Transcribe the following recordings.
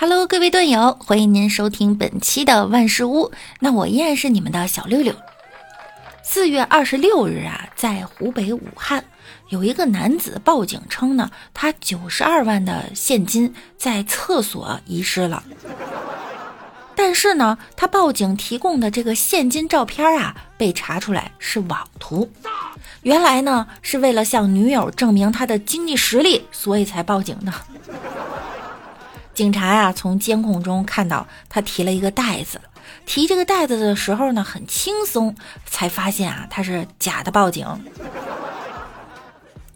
Hello，各位段友，欢迎您收听本期的万事屋。那我依然是你们的小六六。四月二十六日啊，在湖北武汉，有一个男子报警称呢，他九十二万的现金在厕所遗失了。但是呢，他报警提供的这个现金照片啊，被查出来是网图。原来呢，是为了向女友证明他的经济实力，所以才报警的。警察呀，从监控中看到他提了一个袋子，提这个袋子的时候呢，很轻松，才发现啊，他是假的报警。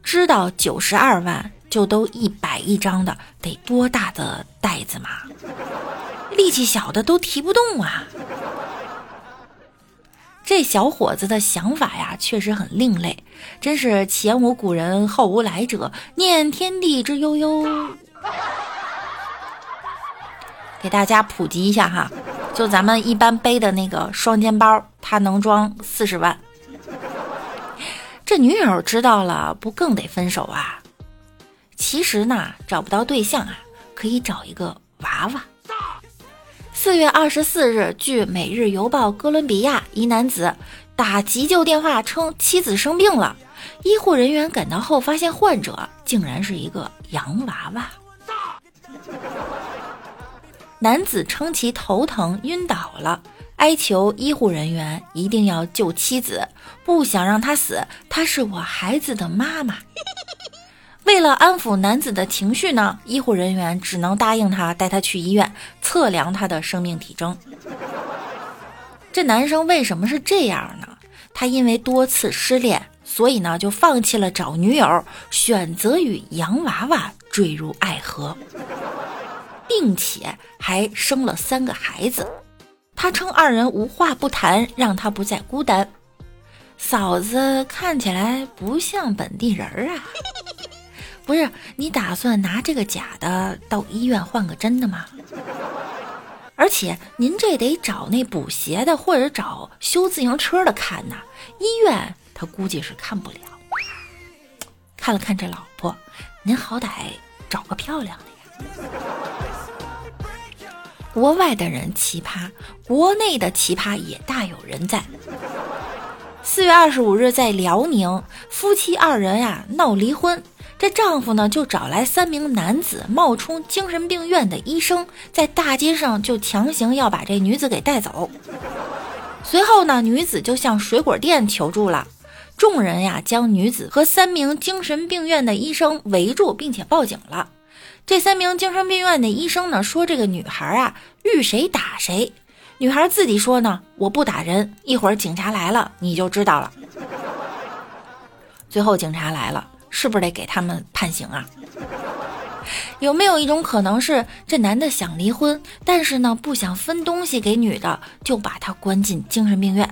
知道九十二万就都一百一张的，得多大的袋子嘛？力气小的都提不动啊！这小伙子的想法呀，确实很另类，真是前无古人后无来者，念天地之悠悠。给大家普及一下哈，就咱们一般背的那个双肩包，它能装四十万。这女友知道了，不更得分手啊？其实呢，找不到对象啊，可以找一个娃娃。四月二十四日，据《每日邮报》，哥伦比亚一男子打急救电话称妻子生病了，医护人员赶到后发现患者竟然是一个洋娃娃。男子称其头疼晕倒了，哀求医护人员一定要救妻子，不想让他死。她是我孩子的妈妈。为了安抚男子的情绪呢，医护人员只能答应他带他去医院测量他的生命体征。这男生为什么是这样呢？他因为多次失恋，所以呢就放弃了找女友，选择与洋娃娃坠入爱河，并且还生了三个孩子。他称二人无话不谈，让他不再孤单。嫂子看起来不像本地人啊。不是你打算拿这个假的到医院换个真的吗？而且您这得找那补鞋的或者找修自行车的看呐，医院他估计是看不了。看了看这老婆，您好歹找个漂亮的呀。国外的人奇葩，国内的奇葩也大有人在。四月二十五日，在辽宁，夫妻二人呀闹离婚。这丈夫呢，就找来三名男子，冒充精神病院的医生，在大街上就强行要把这女子给带走。随后呢，女子就向水果店求助了。众人呀，将女子和三名精神病院的医生围住，并且报警了。这三名精神病院的医生呢，说这个女孩啊，遇谁打谁。女孩自己说呢，我不打人，一会儿警察来了你就知道了。最后警察来了。是不是得给他们判刑啊？有没有一种可能是，这男的想离婚，但是呢不想分东西给女的，就把他关进精神病院？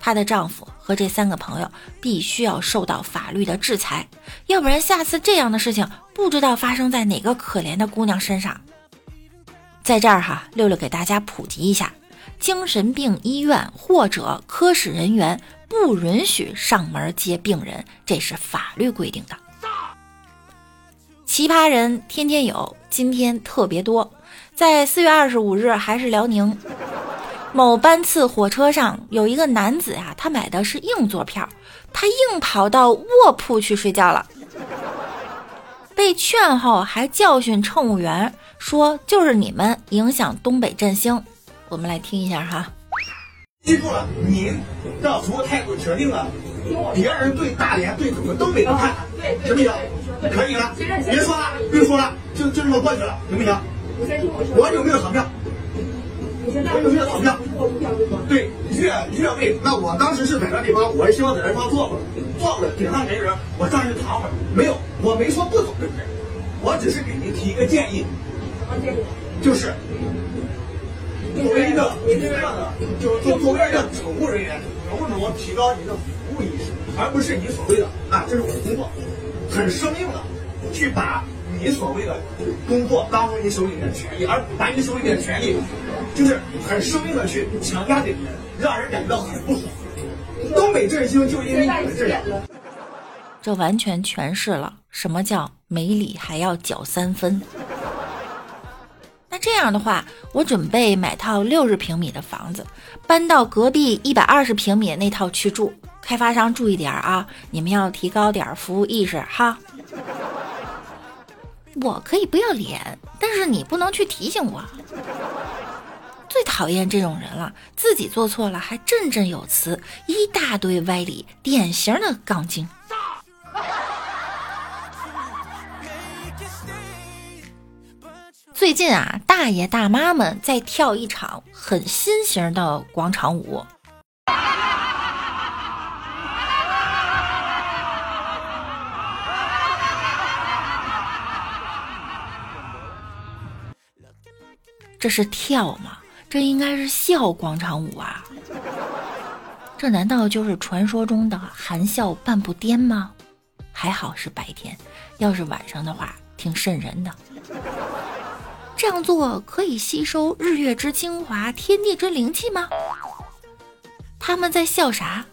她的丈夫和这三个朋友必须要受到法律的制裁，要不然下次这样的事情不知道发生在哪个可怜的姑娘身上。在这儿哈，六六给大家普及一下，精神病医院或者科室人员。不允许上门接病人，这是法律规定的。奇葩人天天有，今天特别多。在四月二十五日，还是辽宁某班次火车上，有一个男子呀，他买的是硬座票，他硬跑到卧铺去睡觉了。被劝后，还教训乘务员说：“就是你们影响东北振兴。”我们来听一下哈。记住了，您的服务态度决定了别人对大连、对整个东北的看法，行不行？可以了，别说了，别说了，就就这么过去了，行不行？我有没有逃票？我有没有逃票？对，越越位。那我当时是在那地方，我是希望在那地方坐会儿，坐会儿顶上没人，我上去躺会儿。没有，我没说不走，对不对？我只是给您提一个建议，什么建议就是。作为一个这样的，就就作为一个乘务人员，能不能提高你的服务意识，而不是你所谓的啊，这是我的工作，很生硬的去把你所谓的工作当成你手里面的权利，而把你手里面的权利，就是很生硬的去强加给别人，让人感觉到很不爽。东北振兴就因为你们这样，这完全诠释了什么叫没理还要搅三分。那这样的话，我准备买套六十平米的房子，搬到隔壁一百二十平米那套去住。开发商注意点啊，你们要提高点服务意识哈。我可以不要脸，但是你不能去提醒我。最讨厌这种人了，自己做错了还振振有词，一大堆歪理，典型的杠精。最近啊，大爷大妈们在跳一场很新型的广场舞。这是跳吗？这应该是笑广场舞啊！这难道就是传说中的含笑半步癫吗？还好是白天，要是晚上的话，挺瘆人的。这样做可以吸收日月之精华、天地之灵气吗？他们在笑啥？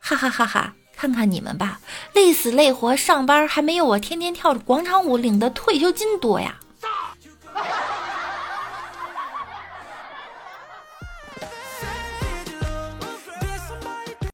哈哈哈哈！看看你们吧，累死累活上班还没有我天天跳广场舞领的退休金多呀！